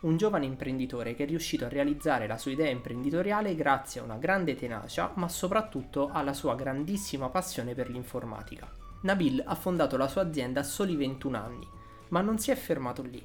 un giovane imprenditore che è riuscito a realizzare la sua idea imprenditoriale grazie a una grande tenacia, ma soprattutto alla sua grandissima passione per l'informatica. Nabil ha fondato la sua azienda a soli 21 anni, ma non si è fermato lì.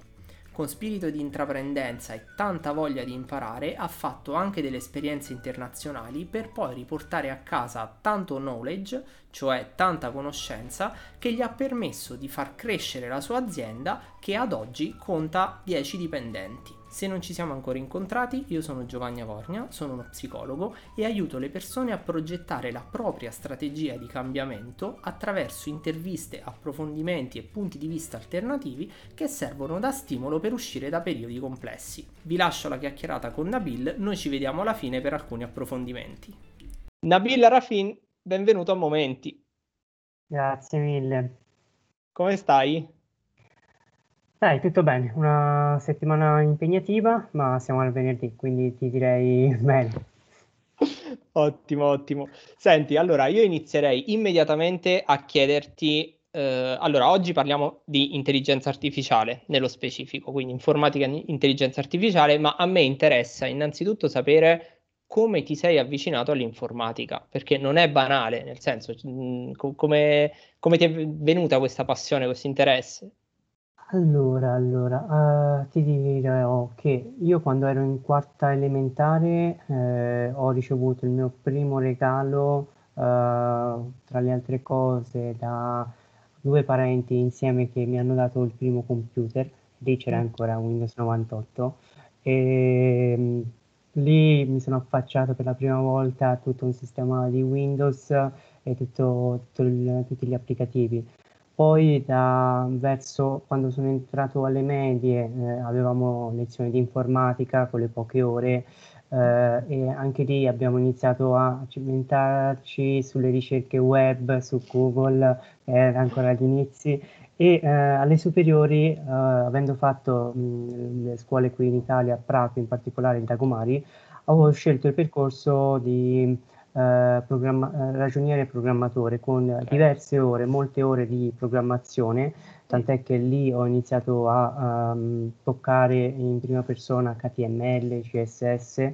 Con spirito di intraprendenza e tanta voglia di imparare, ha fatto anche delle esperienze internazionali per poi riportare a casa tanto knowledge, cioè tanta conoscenza, che gli ha permesso di far crescere la sua azienda che ad oggi conta 10 dipendenti. Se non ci siamo ancora incontrati, io sono Giovanni Avornia, sono uno psicologo e aiuto le persone a progettare la propria strategia di cambiamento attraverso interviste, approfondimenti e punti di vista alternativi che servono da stimolo per uscire da periodi complessi. Vi lascio la chiacchierata con Nabil, noi ci vediamo alla fine per alcuni approfondimenti. Nabil Rafin, benvenuto a Momenti. Grazie mille. Come stai? Dai, tutto bene, una settimana impegnativa, ma siamo al venerdì, quindi ti direi bene. Ottimo, ottimo. Senti, allora io inizierei immediatamente a chiederti, eh, allora oggi parliamo di intelligenza artificiale nello specifico, quindi informatica e intelligenza artificiale, ma a me interessa innanzitutto sapere come ti sei avvicinato all'informatica, perché non è banale, nel senso, mh, come, come ti è venuta questa passione, questo interesse? Allora, allora, eh, ti dirò che io quando ero in quarta elementare eh, ho ricevuto il mio primo regalo, eh, tra le altre cose, da due parenti insieme che mi hanno dato il primo computer, lì c'era mm. ancora Windows 98, e mm, lì mi sono affacciato per la prima volta a tutto un sistema di Windows e tutto, tutto il, tutti gli applicativi. Poi da verso quando sono entrato alle medie eh, avevamo lezioni di informatica con le poche ore eh, e anche lì abbiamo iniziato a cimentarci sulle ricerche web, su Google, era ancora agli inizi e eh, alle superiori, eh, avendo fatto mh, le scuole qui in Italia, a Prato in particolare in Tagomari, avevo scelto il percorso di eh, programma- eh, ragioniere e programmatore con diverse ore, molte ore di programmazione, tant'è che lì ho iniziato a um, toccare in prima persona HTML, CSS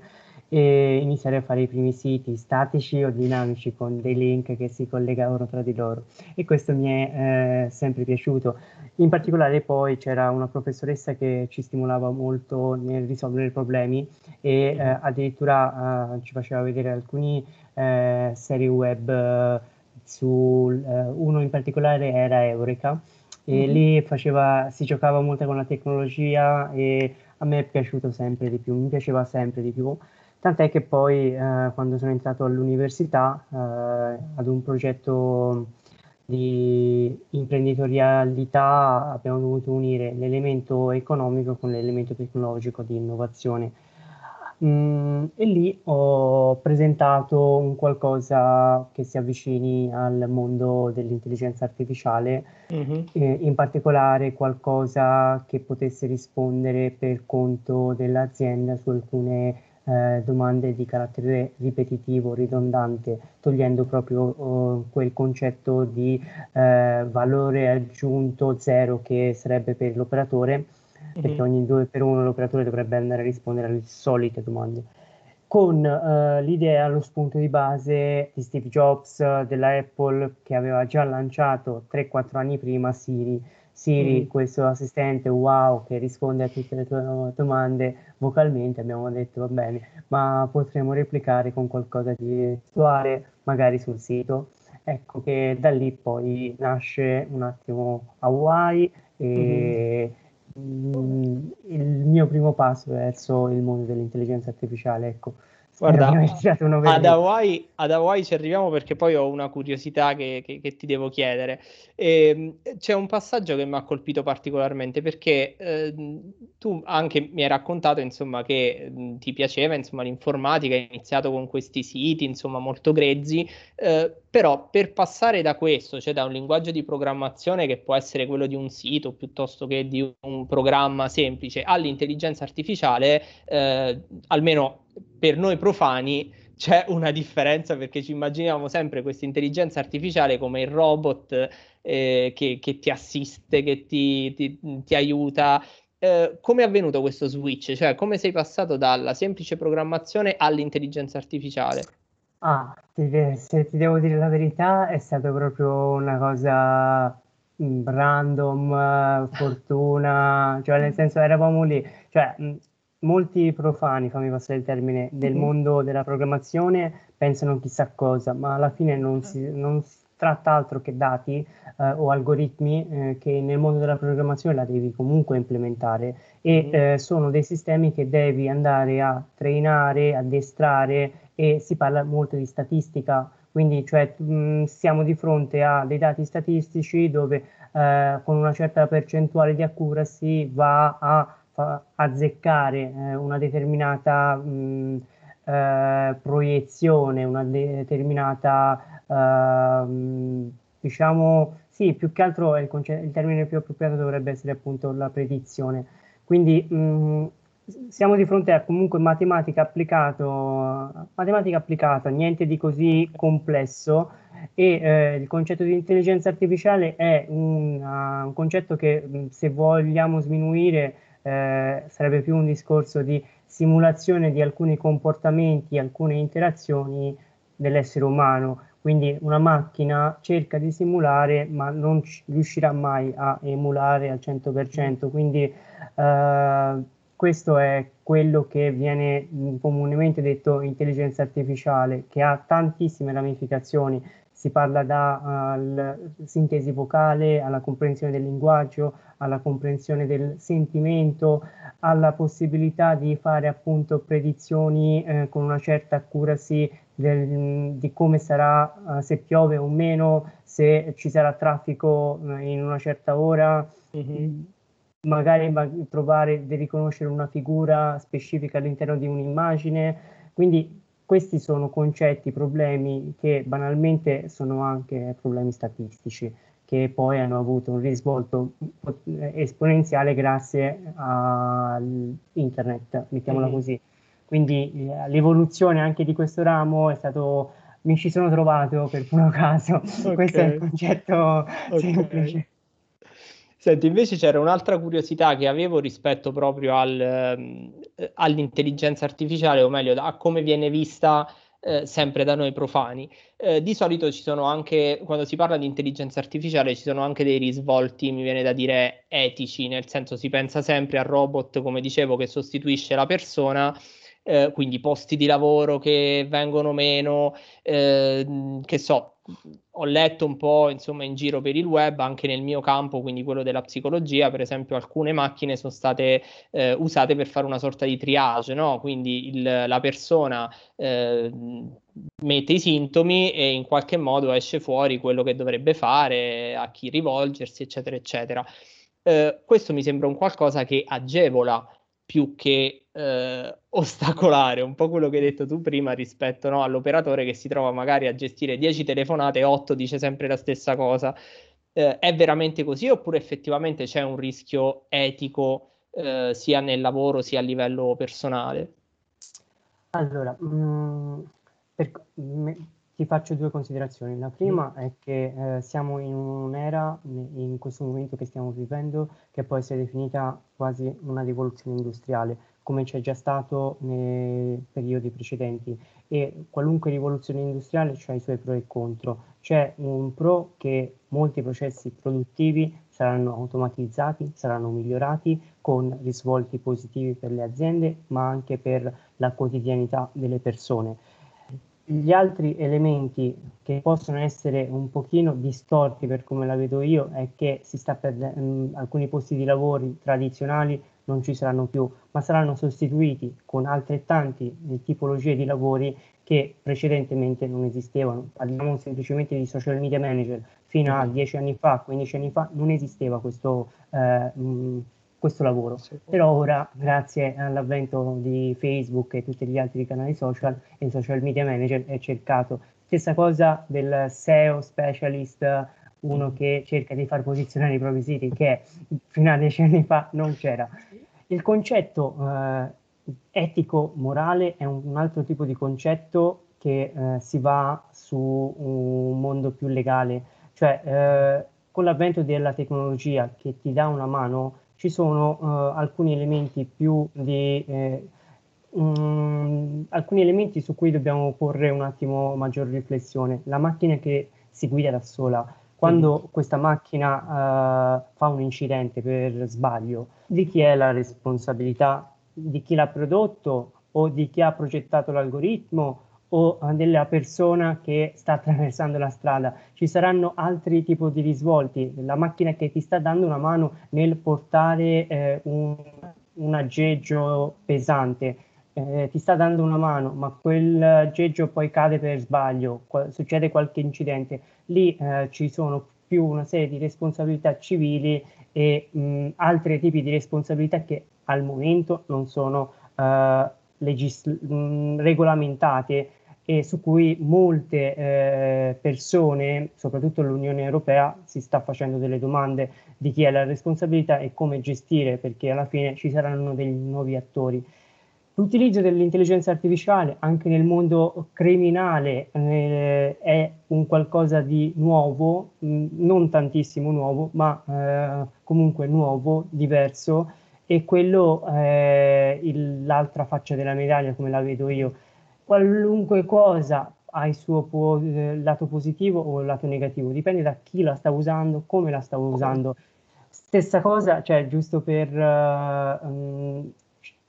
e iniziare a fare i primi siti statici o dinamici con dei link che si collegavano tra di loro e questo mi è eh, sempre piaciuto. In particolare poi c'era una professoressa che ci stimolava molto nel risolvere problemi e eh, addirittura eh, ci faceva vedere alcuni eh, serie web eh, su eh, uno in particolare era Eureka e mm-hmm. lì faceva, si giocava molto con la tecnologia e a me è piaciuto sempre di più, mi piaceva sempre di più. Tant'è che poi eh, quando sono entrato all'università eh, ad un progetto di imprenditorialità abbiamo dovuto unire l'elemento economico con l'elemento tecnologico di innovazione Mm, e lì ho presentato un qualcosa che si avvicini al mondo dell'intelligenza artificiale, mm-hmm. eh, in particolare qualcosa che potesse rispondere per conto dell'azienda su alcune eh, domande di carattere ripetitivo, ridondante, togliendo proprio oh, quel concetto di eh, valore aggiunto zero che sarebbe per l'operatore perché mm-hmm. ogni due per uno l'operatore dovrebbe andare a rispondere alle solite domande. Con uh, l'idea, lo spunto di base di Steve Jobs della Apple che aveva già lanciato 3-4 anni prima Siri. Siri, mm. questo assistente wow che risponde a tutte le tue domande vocalmente, abbiamo detto va bene, ma potremmo replicare con qualcosa di virtuale, magari sul sito. Ecco che da lì poi nasce un attimo Hawaii e mm il mio primo passo verso il mondo dell'intelligenza artificiale, ecco, Guarda, ad Hawaii, ad Hawaii, ci arriviamo perché poi ho una curiosità che, che, che ti devo chiedere. E, ehm, c'è un passaggio che mi ha colpito particolarmente perché eh, tu anche mi hai raccontato insomma, che mh, ti piaceva insomma, l'informatica, hai iniziato con questi siti insomma, molto grezzi, eh, però per passare da questo, cioè da un linguaggio di programmazione che può essere quello di un sito piuttosto che di un programma semplice, all'intelligenza artificiale, eh, almeno per noi profani c'è una differenza perché ci immaginiamo sempre questa intelligenza artificiale come il robot eh, che, che, ti assiste, che ti, ti, ti aiuta. Eh, come è avvenuto questo switch? Cioè, come sei passato dalla semplice programmazione all'intelligenza artificiale? Ah, se ti devo dire la verità, è stato proprio una cosa mm, random, fortuna, cioè nel senso eravamo lì, cioè mm, molti profani, fammi passare il termine, del mm-hmm. mondo della programmazione pensano chissà cosa, ma alla fine non si, non si tratta altro che dati eh, o algoritmi eh, che nel mondo della programmazione la devi comunque implementare e mm-hmm. eh, sono dei sistemi che devi andare a trainare, addestrare e si parla molto di statistica, quindi cioè, mh, siamo di fronte a dei dati statistici dove eh, con una certa percentuale di accuracy va a azzeccare eh, una determinata mh, eh, proiezione, una determinata, eh, diciamo, sì, più che altro il, il, termine più appropriato dovrebbe essere appunto la predizione. Quindi mh, siamo di fronte a comunque matematica applicato, matematica applicata, niente di così complesso e eh, il concetto di intelligenza artificiale è un, uh, un concetto che se vogliamo sminuire eh, sarebbe più un discorso di simulazione di alcuni comportamenti, alcune interazioni dell'essere umano. Quindi una macchina cerca di simulare ma non riuscirà mai a emulare al 100%. Quindi eh, questo è quello che viene comunemente detto intelligenza artificiale, che ha tantissime ramificazioni si parla dalla uh, sintesi vocale alla comprensione del linguaggio, alla comprensione del sentimento, alla possibilità di fare appunto predizioni eh, con una certa accuracy del, di come sarà uh, se piove o meno, se ci sarà traffico uh, in una certa ora. Mm-hmm. Magari ma- trovare di riconoscere una figura specifica all'interno di un'immagine. Quindi questi sono concetti, problemi che banalmente sono anche problemi statistici, che poi hanno avuto un risvolto esponenziale grazie all'internet, mettiamola mm. così. Quindi eh, l'evoluzione anche di questo ramo è stato mi ci sono trovato per puro caso. Okay. Questo è il concetto okay. semplice. Senti, invece c'era un'altra curiosità che avevo rispetto proprio al, ehm, all'intelligenza artificiale, o meglio, a come viene vista eh, sempre da noi profani. Eh, di solito ci sono anche, quando si parla di intelligenza artificiale, ci sono anche dei risvolti, mi viene da dire, etici, nel senso si pensa sempre al robot, come dicevo, che sostituisce la persona. Eh, quindi posti di lavoro che vengono meno, eh, che so, ho letto un po' insomma in giro per il web, anche nel mio campo, quindi quello della psicologia, per esempio alcune macchine sono state eh, usate per fare una sorta di triage, no? quindi il, la persona eh, mette i sintomi e in qualche modo esce fuori quello che dovrebbe fare, a chi rivolgersi, eccetera, eccetera. Eh, questo mi sembra un qualcosa che agevola più che eh, ostacolare, un po' quello che hai detto tu prima rispetto no, all'operatore che si trova magari a gestire 10 telefonate e 8 dice sempre la stessa cosa. Eh, è veramente così oppure effettivamente c'è un rischio etico eh, sia nel lavoro sia a livello personale? Allora, mh, mm, per, mh, ti faccio due considerazioni. La prima mm. è che eh, siamo in un'era, in questo momento che stiamo vivendo, che può essere definita quasi una rivoluzione industriale, come c'è già stato nei periodi precedenti. E qualunque rivoluzione industriale ha i suoi pro e contro. C'è un pro che molti processi produttivi saranno automatizzati, saranno migliorati con risvolti positivi per le aziende, ma anche per la quotidianità delle persone gli altri elementi che possono essere un pochino distorti per come la vedo io è che si sta perdendo alcuni posti di lavoro tradizionali non ci saranno più, ma saranno sostituiti con altrettanti tipologie di lavori che precedentemente non esistevano. Parliamo semplicemente di social media manager. Fino a 10 anni fa, 15 anni fa, non esisteva questo, eh, mh, questo lavoro. Però ora, grazie all'avvento di Facebook e tutti gli altri canali social, il social media manager è cercato. Stessa cosa del SEO specialist, uno che cerca di far posizionare i propri siti, che fino a dieci anni fa non c'era. Il concetto eh, etico-morale è un, un, altro tipo di concetto che eh, si va su un mondo più legale, cioè eh, con l'avvento della tecnologia che ti dà una mano ci sono eh, alcuni elementi più di um, alcuni elementi su cui dobbiamo porre un attimo maggior riflessione. La macchina che si guida da sola, quando mm. questa macchina uh, fa un incidente per sbaglio, di chi è la responsabilità? di chi l'ha prodotto o di chi ha progettato l'algoritmo o della persona che sta attraversando la strada. Ci saranno altri tipi di risvolti, la macchina che ti sta dando una mano nel portare eh, un, un, aggeggio pesante, eh, ti sta dando una mano, ma quel aggeggio poi cade per sbaglio, qual- succede qualche incidente, lì eh, ci sono più una serie di responsabilità civili e mh, altri tipi di responsabilità che al momento non sono eh, legisl- mh, regolamentate e su cui molte eh, persone, soprattutto l'Unione Europea, si sta facendo delle domande di chi è la responsabilità e come gestire, perché alla fine ci saranno dei nuovi attori. L'utilizzo dell'intelligenza artificiale anche nel mondo criminale eh, è un qualcosa di nuovo, mh, non tantissimo nuovo, ma eh, comunque nuovo, diverso, e quello è l'altra faccia della medaglia, come la vedo io. Qualunque cosa ha il suo po- lato positivo o lato negativo, dipende da chi la sta usando, come la sta usando. Stessa cosa, cioè giusto per uh, um,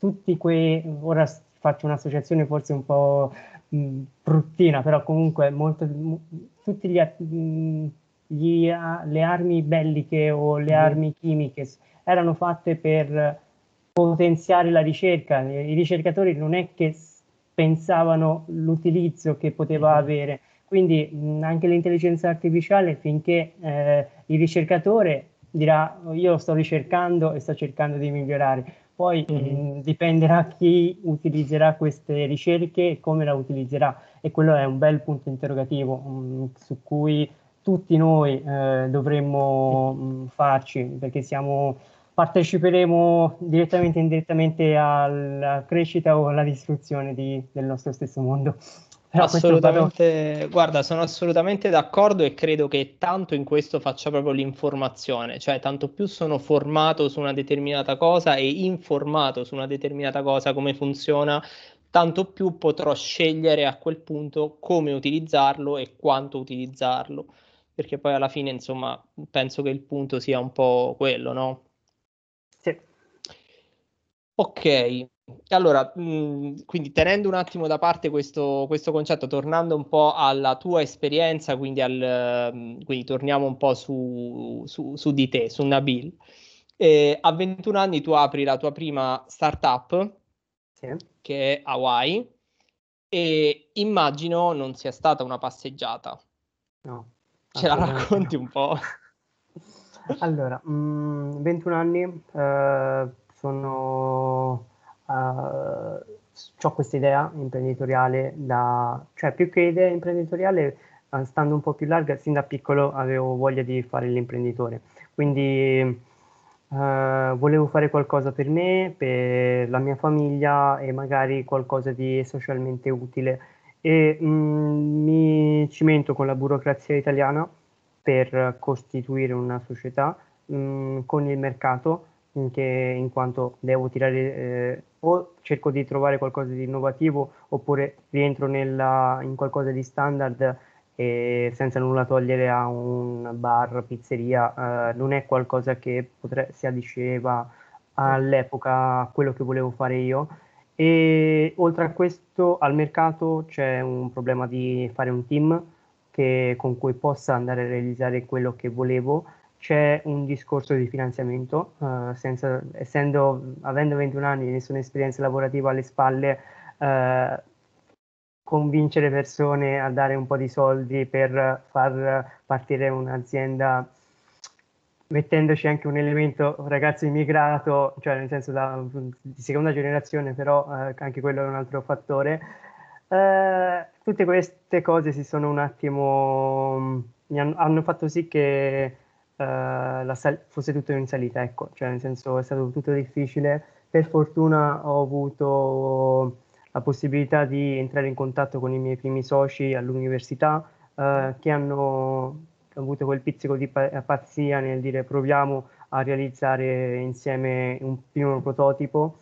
tutti quei, ora faccio un'associazione forse un po' mh, bruttina, però comunque molto, m- tutte gli, mh, gli, le armi belliche o le mm. armi chimiche erano fatte per potenziare la ricerca. I ricercatori non è che pensavano l'utilizzo che poteva mm-hmm. avere. Quindi mh, anche l'intelligenza artificiale, finché eh, il ricercatore dirà io sto ricercando e sto cercando di migliorare, poi mm-hmm. mh, dipenderà chi utilizzerà queste ricerche e come la utilizzerà. E quello è un bel punto interrogativo mh, su cui tutti noi eh, dovremmo farci, perché siamo parteciperemo direttamente o indirettamente alla crescita o alla distruzione di, del nostro stesso mondo. Però assolutamente, guarda, sono assolutamente d'accordo e credo che tanto in questo faccia proprio l'informazione, cioè tanto più sono formato su una determinata cosa e informato su una determinata cosa, come funziona, tanto più potrò scegliere a quel punto come utilizzarlo e quanto utilizzarlo, perché poi alla fine, insomma, penso che il punto sia un po' quello, no? Ok, allora, mh, quindi tenendo un attimo da parte questo, questo, concetto, tornando un po' alla tua esperienza, quindi, al, quindi torniamo un po' su, su, su di te, su Nabil. Eh, a 21 anni tu apri la tua prima startup, sì. che è Hawaii, e immagino non sia stata una passeggiata. No. Ce la racconti un po'? allora, mh, mhmm, 21 anni, eh, sono uh, ho questa idea imprenditoriale da, cioè più che idea imprenditoriale, uh, stando un po' più larga, sin da piccolo avevo voglia di fare l'imprenditore. Quindi uh, volevo fare qualcosa per me, per la mia famiglia e magari qualcosa di socialmente utile. E mh, mm, mi cimento con la burocrazia italiana per costituire una società mh, mm, con il mercato in, che, in quanto devo tirare eh, o cerco di trovare qualcosa di innovativo oppure rientro nella, in qualcosa di standard e senza nulla togliere a un bar, pizzeria, eh, non è qualcosa che potre, si adiceva all'epoca a quello che volevo fare io. E oltre a questo, al mercato c'è un problema di fare un team che, con cui possa andare a realizzare quello che volevo c'è un discorso di finanziamento, uh, senza, essendo, avendo 21 anni e nessuna esperienza lavorativa alle spalle, uh, convincere persone a dare un po' di soldi per far partire un'azienda mettendoci anche un elemento ragazzo immigrato, cioè nel senso da, di seconda generazione, però eh, anche quello è un altro fattore. Eh, tutte queste cose si sono un attimo, hanno, hanno, fatto sì che eh, sal- fosse tutto in salita, ecco, cioè nel senso è stato tutto difficile. Per fortuna ho avuto la possibilità di entrare in contatto con i miei primi soci all'università eh, che hanno avuto quel pizzico di pazzia nel dire proviamo a realizzare insieme un primo prototipo.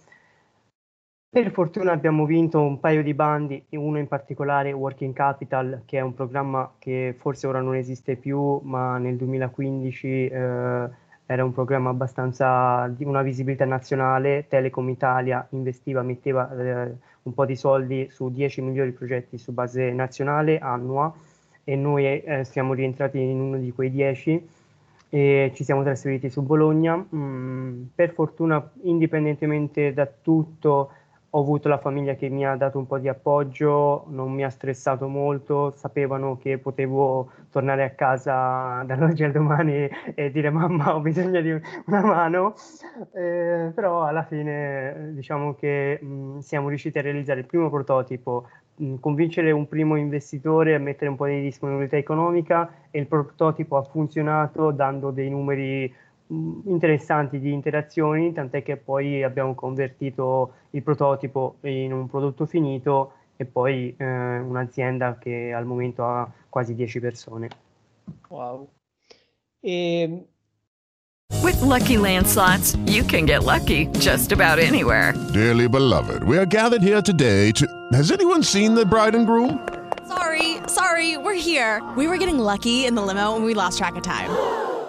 Per fortuna abbiamo vinto un paio di bandi, uno in particolare Working Capital, che è un programma che forse ora non esiste più, ma nel 2015 eh, era un programma abbastanza di una visibilità nazionale. Telecom Italia investiva, metteva eh, un po' di soldi su 10 migliori progetti su base nazionale annua e noi eh, siamo rientrati in uno di quei 10 e ci siamo trasferiti su Bologna. Mm, per fortuna, indipendentemente da tutto, ho avuto la famiglia che mi ha dato un po' di appoggio, non mi ha stressato molto, sapevano che potevo tornare a casa dall'oggi al domani e dire mamma ho bisogno di una mano, eh, però alla fine diciamo che mh, siamo riusciti a realizzare il primo prototipo, mh, convincere un primo investitore a mettere un po' di disponibilità economica e il prototipo ha funzionato dando dei numeri interessanti di interazioni, tant'è che poi abbiamo convertito il prototipo in un prodotto finito e poi eh, un'azienda che al momento ha quasi 10 persone. Wow. E... With lucky landslots, you can get lucky just about anywhere. Dearly beloved, we are gathered here today to. Has anyone seen the bride and groom? Sorry, sorry, we're here. We were getting lucky in the limo and we lost track of time.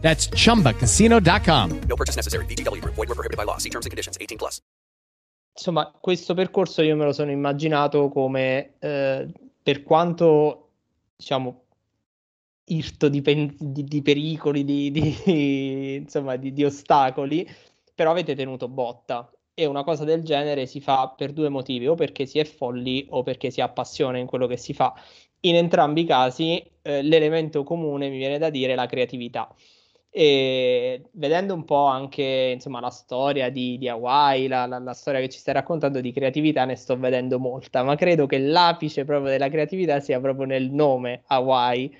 That's chumbacasino.com. No purchase necessary. BGW. Void were prohibited by law. See terms and conditions 18 plus. Insomma, questo percorso io me lo sono immaginato come eh, per quanto diciamo irto di, pen- di, di pericoli, di, di insomma, di, ostacoli, però avete tenuto botta. E una cosa del genere si fa per due motivi, o perché si è folli o perché si ha passione in quello che si fa. In entrambi i casi eh, l'elemento comune mi viene da dire la creatività e vedendo un po' anche insomma, la storia di, di Hawaii, la, la, la, storia che ci stai raccontando di creatività, ne sto vedendo molta, ma credo che l'apice proprio della creatività sia proprio nel nome Hawaii.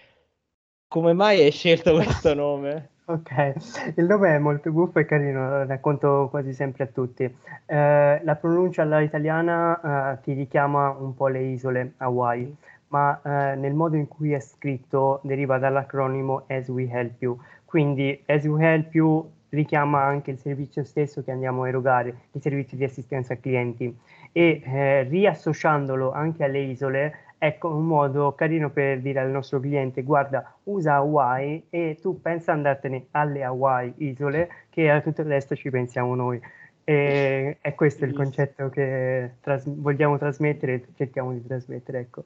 Come mai hai scelto questo nome? Ok, il nome è molto buffo e carino, lo racconto quasi sempre a tutti. Eh, la pronuncia all'italiana eh, ti richiama un po' le isole Hawaii, ma eh, nel modo in cui è scritto deriva dall'acronimo As We Help You, quindi As You Help You richiama anche il servizio stesso che andiamo a erogare, il servizio di assistenza ai clienti. E eh, riassociandolo anche alle isole ecco un modo carino per dire al nostro cliente guarda usa Hawaii e tu pensa andartene alle Hawaii isole che a tutto il resto ci pensiamo noi. E è questo il concetto che tras- vogliamo trasmettere e cerchiamo di trasmettere ecco.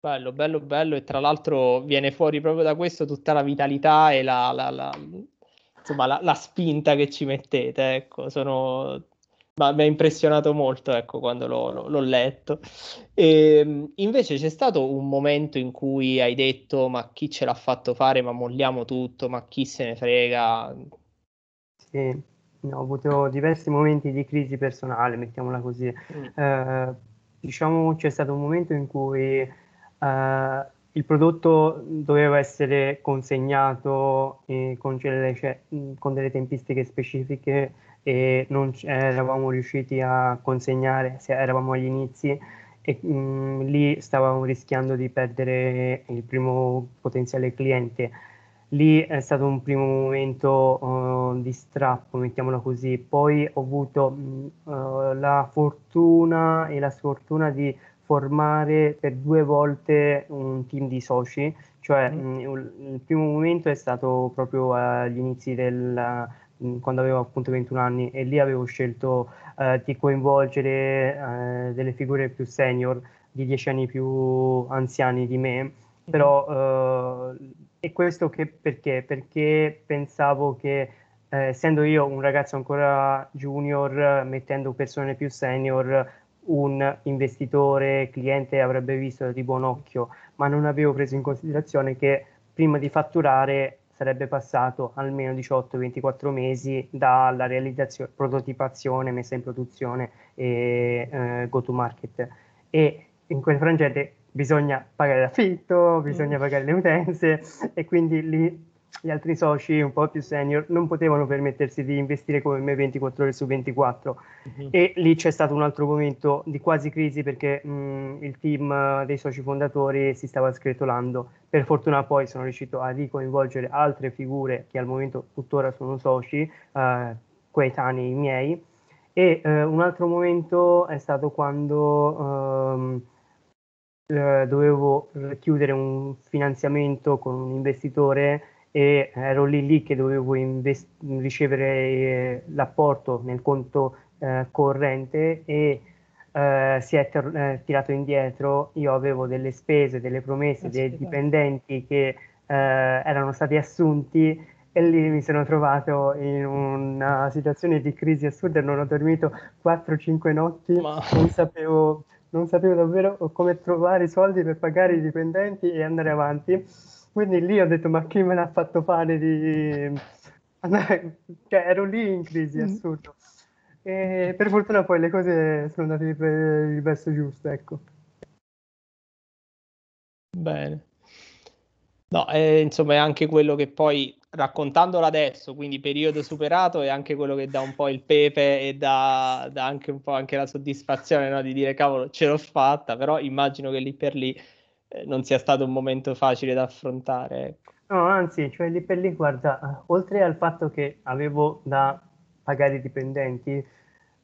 Bello, bello, bello e tra l'altro viene fuori proprio da questo tutta la vitalità e la, la, la insomma, la, la, spinta che ci mettete, ecco, sono... Ma mi ha impressionato molto, ecco, quando l'ho, l'ho, l'ho letto. E, ehm, invece c'è stato un momento in cui hai detto, ma chi ce l'ha fatto fare, ma molliamo tutto, ma chi se ne frega? Sì, no, ho avuto diversi momenti di crisi personale, mettiamola così. Mm. Eh, diciamo c'è stato un momento in cui Uh, il prodotto doveva essere consegnato eh, con, delle, con, delle, tempistiche specifiche e non eravamo riusciti a consegnare, se eravamo agli inizi e mh, lì stavamo rischiando di perdere il primo potenziale cliente. Lì è stato un primo momento uh, di strappo, mettiamola così. Poi ho avuto uh, la fortuna e la sfortuna di formare per due volte un team di soci, cioè mh, il primo momento è stato proprio agli inizi del, quando avevo appunto 21 anni e lì avevo scelto uh, di coinvolgere delle figure più senior, di 10 anni più anziani di me, però e questo che, perché? Perché pensavo che eh, essendo io un ragazzo ancora junior, mettendo persone più senior, un investitore, cliente avrebbe visto di buon occhio, ma non avevo preso in considerazione che prima di fatturare sarebbe passato almeno 18-24 mesi dalla realizzazione, prototipazione, messa in produzione e eh, go to market. E in quel frangente bisogna pagare l'affitto, bisogna mm. pagare le utenze e quindi lì gli altri soci un po' più senior non potevano permettersi di investire come me 24 ore su 24 mm-hmm. e lì c'è stato un altro momento di quasi crisi perché mh, il team dei soci fondatori si stava scretolando. Per fortuna poi sono riuscito a ricoinvolgere altre figure che al momento tuttora sono soci eh, coetanei miei. E eh, un altro momento è stato quando ehm, eh, dovevo chiudere un finanziamento con un investitore e ero lì lì che dovevo invest- ricevere eh, l'apporto nel conto eh, corrente e eh, si è ter- eh, tirato indietro. Io avevo delle spese, delle promesse dei dipendenti che eh, erano stati assunti e lì mi sono trovato in una situazione di crisi assurda, non ho dormito 4-5 notti, Ma... non sapevo non sapevo davvero come trovare i soldi per pagare i dipendenti e andare avanti. Quindi lì ho detto, ma chi me l'ha fatto fare di... cioè, ero lì in crisi, mm. assurdo. E per fortuna poi le cose sono andate per il verso giusto, ecco. Bene. No, eh, insomma, è anche quello che poi raccontandolo adesso, quindi periodo superato, è anche quello che dà un po' il pepe e dà, dà anche un po' anche la soddisfazione no? di dire cavolo, ce l'ho fatta, però immagino che lì per lì non sia stato un momento facile da affrontare. Ecco. No, anzi, cioè lì per lì, guarda, oltre al fatto che avevo da pagare i dipendenti,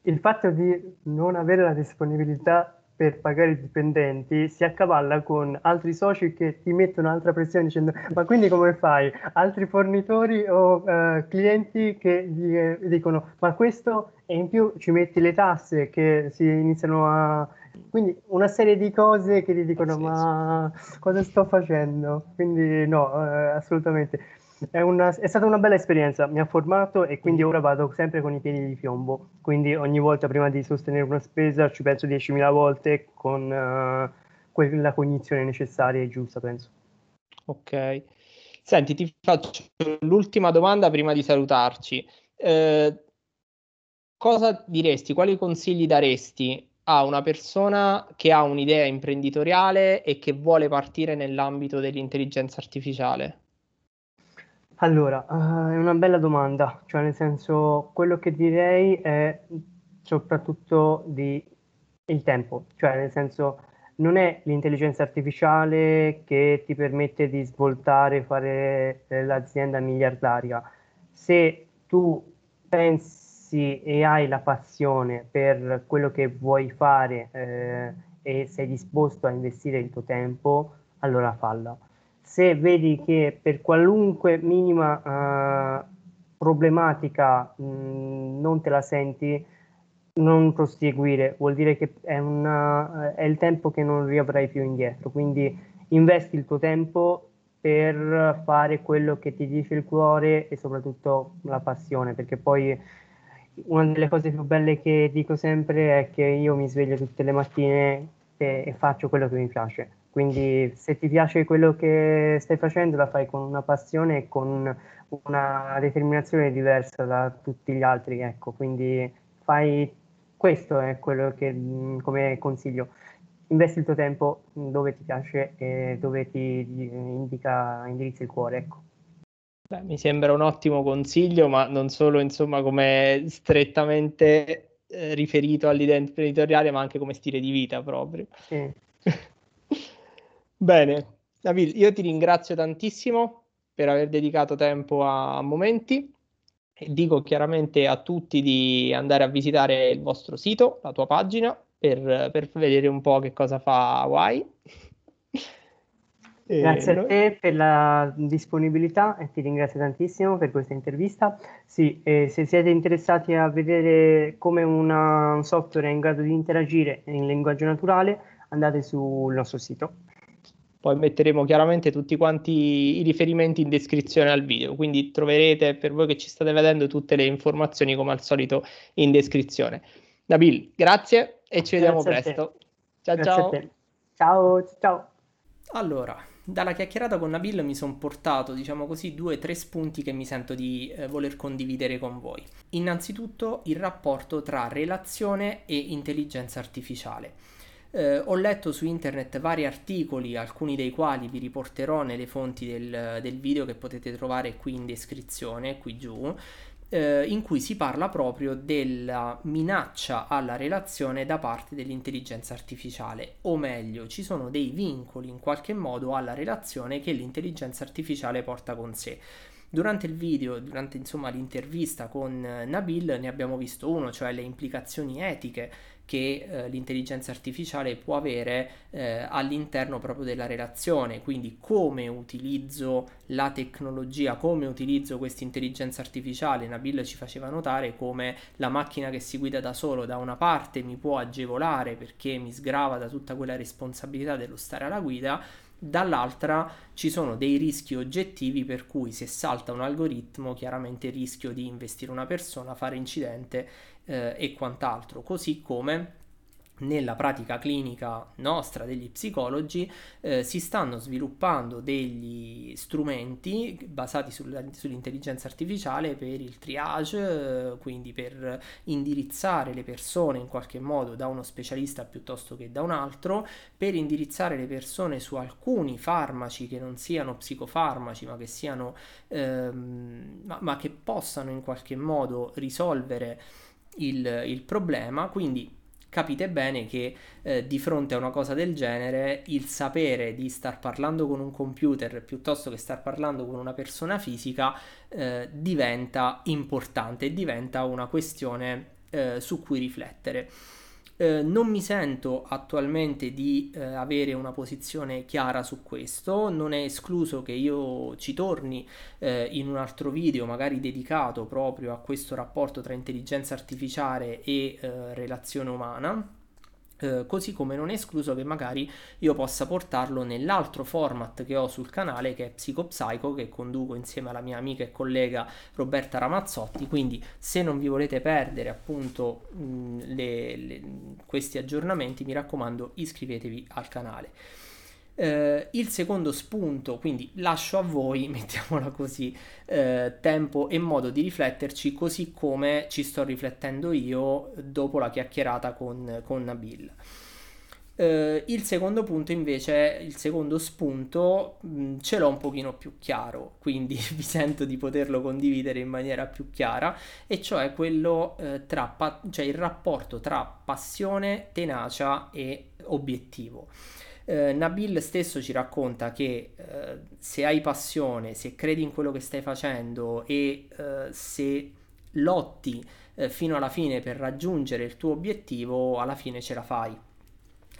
il fatto di non avere la disponibilità per pagare i dipendenti si accavalla con altri soci che ti mettono altra pressione dicendo ma quindi come fai? Altri fornitori o uh, clienti che gli, eh, dicono ma questo e in più ci metti le tasse che si iniziano a... Quindi una serie di cose che ti dicono ma cosa sto facendo? Quindi no, uh, assolutamente. È, una, è, stata una bella esperienza, mi ha formato e quindi ora vado sempre con i piedi di piombo. Quindi ogni volta prima di sostenere una spesa ci penso 10.000 volte con uh, quella cognizione necessaria e giusta, penso. Ok. Senti, ti faccio l'ultima domanda prima di salutarci. Eh, cosa diresti, quali consigli daresti a una persona che ha un'idea imprenditoriale e che vuole partire nell'ambito dell'intelligenza artificiale? Allora, uh, è una bella domanda, cioè nel senso quello che direi è soprattutto di il tempo, cioè nel senso non è l'intelligenza artificiale che ti permette di svoltare, fare eh, l'azienda miliardaria. Se tu pensi e hai la passione per quello che vuoi fare eh, e sei disposto a investire il tuo tempo, allora falla se vedi che per qualunque minima uh, problematica mh, mm, non te la senti, non proseguire, vuol dire che è, una, è, il tempo che non riavrai più indietro. Quindi investi il tuo tempo per fare quello che ti dice il cuore e soprattutto la passione, perché poi una delle cose più belle che dico sempre è che io mi sveglio tutte le mattine e, e faccio quello che mi piace quindi se ti piace quello che stai facendo, la fai con una passione e con una determinazione diversa da tutti gli altri. Ecco, quindi fai questo è quello che come consiglio. Investi il tuo tempo dove ti piace e dove ti indica, indirizza il cuore. Ecco. Beh, mi sembra un ottimo consiglio, ma non solo insomma come strettamente eh, riferito all'idea imprenditoriale, ma anche come stile di vita proprio. Sì. Bene, Nabil, io ti ringrazio tantissimo per aver dedicato tempo a, a momenti e dico chiaramente a tutti di andare a visitare il vostro sito, la tua pagina, per, per vedere un po' che cosa fa Hawaii. Grazie a te per la disponibilità e ti ringrazio tantissimo per questa intervista. Sì, eh, se siete interessati a vedere come una, un software è in grado di interagire in linguaggio naturale, andate sul nostro sito. Poi metteremo chiaramente tutti quanti i riferimenti in descrizione al video, quindi troverete per voi che ci state vedendo tutte le informazioni come al solito in descrizione. Nabil, grazie e ci vediamo Grazie a te. presto. Ciao Grazie a ciao. Ciao, ciao. Allora, dalla chiacchierata con Nabil mi sono portato, diciamo così, due o tre spunti che mi sento di eh, voler condividere con voi. Innanzitutto il rapporto tra relazione e intelligenza artificiale. Eh, ho letto su internet vari articoli, alcuni dei quali vi riporterò nelle fonti del, del video che potete trovare qui in descrizione, qui giù, eh, in cui si parla proprio della minaccia alla relazione da parte dell'intelligenza artificiale, o meglio, ci sono dei vincoli in qualche modo alla relazione che l'intelligenza artificiale porta con sé. Durante il video, durante insomma l'intervista con eh, Nabil, ne abbiamo visto uno, cioè le implicazioni etiche che eh, l'intelligenza artificiale può avere eh, all'interno proprio della relazione, quindi come utilizzo la tecnologia, come utilizzo questa intelligenza artificiale. Nabil ci faceva notare come la macchina che si guida da solo da una parte mi può agevolare perché mi sgrava da tutta quella responsabilità dello stare alla guida, dall'altra ci sono dei rischi oggettivi per cui se salta un algoritmo chiaramente rischio di investire una persona, fare incidente eh, e quant'altro, così come nella pratica clinica nostra degli psicologi eh, si stanno sviluppando degli strumenti basati sulla, sull'intelligenza artificiale per il triage, eh, quindi per indirizzare le persone in qualche modo da uno specialista piuttosto che da un altro, per indirizzare le persone su alcuni farmaci che non siano psicofarmaci ma che siano ehm, ma, ma che possano in qualche modo risolvere il, il problema, quindi capite bene che eh, di fronte a una cosa del genere il sapere di star parlando con un computer piuttosto che star parlando con una persona fisica eh, diventa importante diventa una questione eh, su cui riflettere. Eh, non mi sento attualmente di eh, avere una posizione chiara su questo, non è escluso che io ci torni eh, in un altro video, magari dedicato proprio a questo rapporto tra intelligenza artificiale e eh, relazione umana. Eh, così come non è escluso che magari io possa portarlo nell'altro format che ho sul canale che è Psicopsycho che conduco insieme alla mia amica e collega Roberta Ramazzotti. Quindi se non vi volete perdere appunto mh, le, le, questi aggiornamenti mi raccomando iscrivetevi al canale eh, il secondo spunto, quindi lascio a voi, mettiamola così, eh, tempo e modo di rifletterci così come ci sto riflettendo io dopo la chiacchierata con, con Nabil. Uh, il secondo punto invece, il secondo spunto, mh, ce l'ho un pochino più chiaro, quindi vi sento di poterlo condividere in maniera più chiara, e cioè quello uh, tra, pa- cioè il rapporto tra passione, tenacia e obiettivo. Eh, Nabil stesso ci racconta che eh, se hai passione, se credi in quello che stai facendo e eh, se lotti eh, fino alla fine per raggiungere il tuo obiettivo, alla fine ce la fai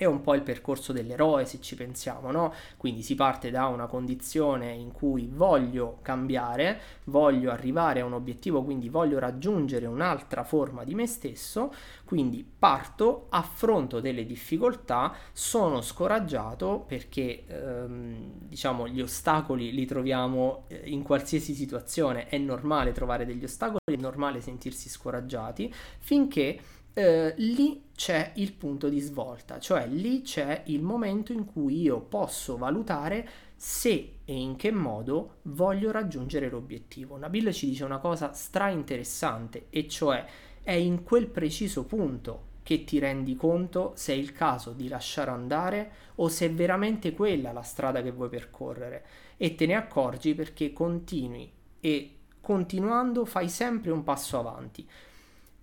è un po' il percorso dell'eroe se ci pensiamo, no? Quindi si parte da una condizione in cui voglio cambiare, voglio arrivare a un obiettivo, quindi voglio raggiungere un'altra forma di me stesso, quindi parto, affronto delle difficoltà, sono scoraggiato perché ehm, diciamo gli ostacoli li troviamo eh, in qualsiasi situazione, è normale trovare degli ostacoli, è normale sentirsi scoraggiati, finché eh, lì c'è il punto di svolta, cioè lì c'è il momento in cui io posso valutare se e in che modo voglio raggiungere l'obiettivo. Nabil ci dice una cosa stra interessante e cioè è in quel preciso punto che ti rendi conto se è il caso di lasciare andare o se è veramente quella la strada che vuoi percorrere e te ne accorgi perché continui e continuando fai sempre un passo avanti.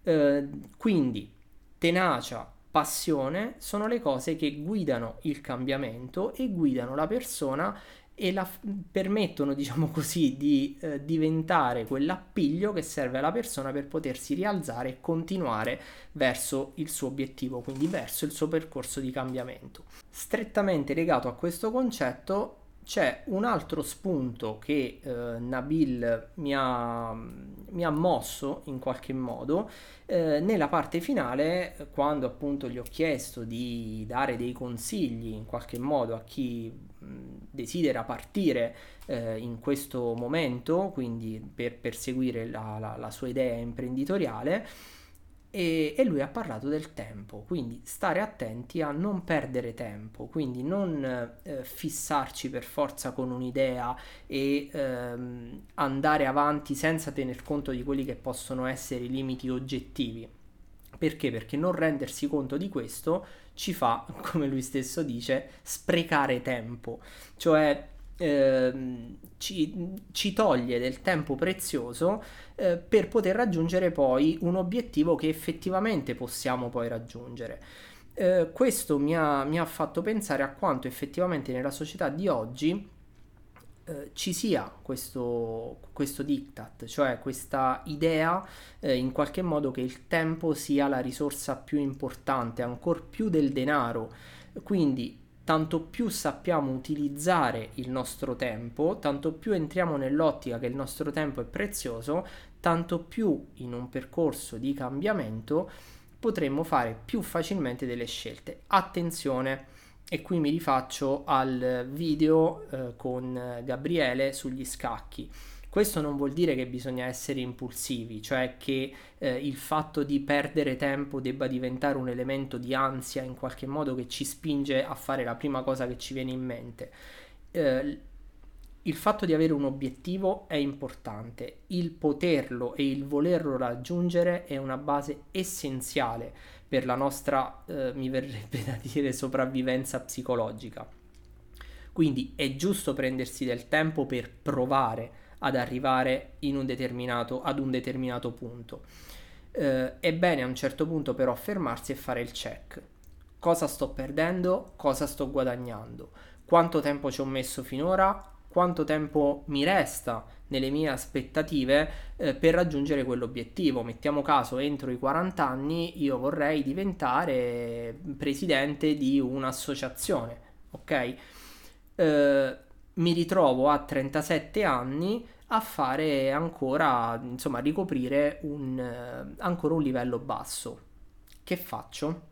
Eh, quindi tenacia, passione sono le cose che guidano il cambiamento e guidano la persona e la permettono, diciamo così, di eh, diventare quell'appiglio che serve alla persona per potersi rialzare e continuare verso il suo obiettivo, quindi verso il suo percorso di cambiamento. Strettamente legato a questo concetto c'è un altro spunto che eh, Nabil mi ha, mi ha, mosso in qualche modo eh, nella parte finale quando appunto gli ho chiesto di dare dei consigli in qualche modo a chi mh, desidera partire eh, in questo momento quindi per perseguire la, la, la sua idea imprenditoriale e, e, lui ha parlato del tempo, quindi stare attenti a non perdere tempo, quindi non eh, fissarci per forza con un'idea e ehm, andare avanti senza tener conto di quelli che possono essere i limiti oggettivi. Perché? Perché non rendersi conto di questo ci fa, come lui stesso dice, sprecare tempo, cioè Ehm, ci, ci, toglie del tempo prezioso eh, per poter raggiungere poi un obiettivo che effettivamente possiamo poi raggiungere. Eh, questo mi ha, mi ha, fatto pensare a quanto effettivamente nella società di oggi eh, ci sia questo, questo diktat, cioè questa idea eh, in qualche modo che il tempo sia la risorsa più importante, ancora più del denaro. Quindi tanto più sappiamo utilizzare il nostro tempo, tanto più entriamo nell'ottica che il nostro tempo è prezioso, tanto più in un percorso di cambiamento potremmo fare più facilmente delle scelte. Attenzione, e qui mi rifaccio al video eh, con Gabriele sugli scacchi. Questo non vuol dire che bisogna essere impulsivi, cioè che eh, il fatto di perdere tempo debba diventare un elemento di ansia in qualche modo che ci spinge a fare la prima cosa che ci viene in mente. Eh, il fatto di avere un obiettivo è importante, il poterlo e il volerlo raggiungere è una base essenziale per la nostra, eh, mi verrebbe da dire, sopravvivenza psicologica. Quindi è giusto prendersi del tempo per provare ad arrivare un ad un determinato punto. Eh, è bene a un certo punto però fermarsi e fare il check. Cosa sto perdendo? Cosa sto guadagnando? Quanto tempo ci ho messo finora? Quanto tempo mi resta nelle mie aspettative eh, per raggiungere quell'obiettivo? Mettiamo caso entro i 40 anni io vorrei diventare presidente di un'associazione, ok? Eh, mi ritrovo a 37 anni a fare ancora, insomma, ricoprire un, eh, ancora un livello basso. Che faccio?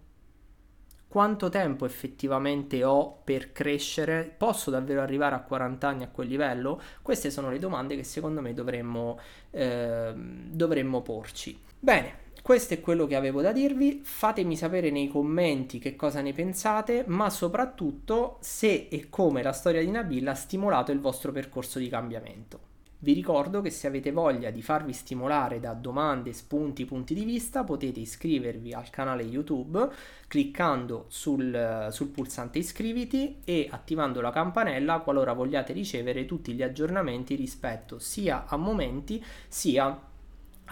Quanto tempo effettivamente ho per crescere? Posso davvero arrivare a 40 anni a quel livello? Queste sono le domande che secondo me dovremmo, eh, dovremmo porci. Bene, questo è quello che avevo da dirvi, fatemi sapere nei commenti che cosa ne pensate, ma soprattutto se e come la storia di Nabil ha stimolato il vostro percorso di cambiamento. Vi ricordo che se avete voglia di farvi stimolare da domande, spunti, punti di vista, potete iscrivervi al canale YouTube cliccando sul, sul, pulsante iscriviti e attivando la campanella qualora vogliate ricevere tutti gli aggiornamenti rispetto sia a momenti sia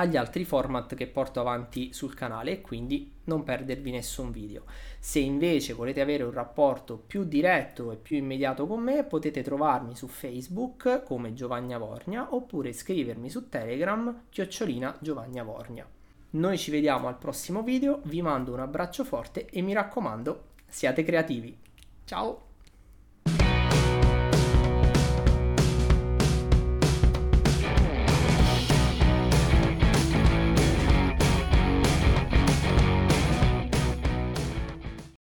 agli altri format che porto avanti sul canale e quindi non perdervi nessun video. Se invece volete avere un rapporto più diretto e più immediato con me potete trovarmi su Facebook come Giovanni Avornia oppure scrivermi su Telegram chiocciolina Giovanni Avornia. Noi ci vediamo al prossimo video, vi mando un abbraccio forte e mi raccomando siate creativi. Ciao!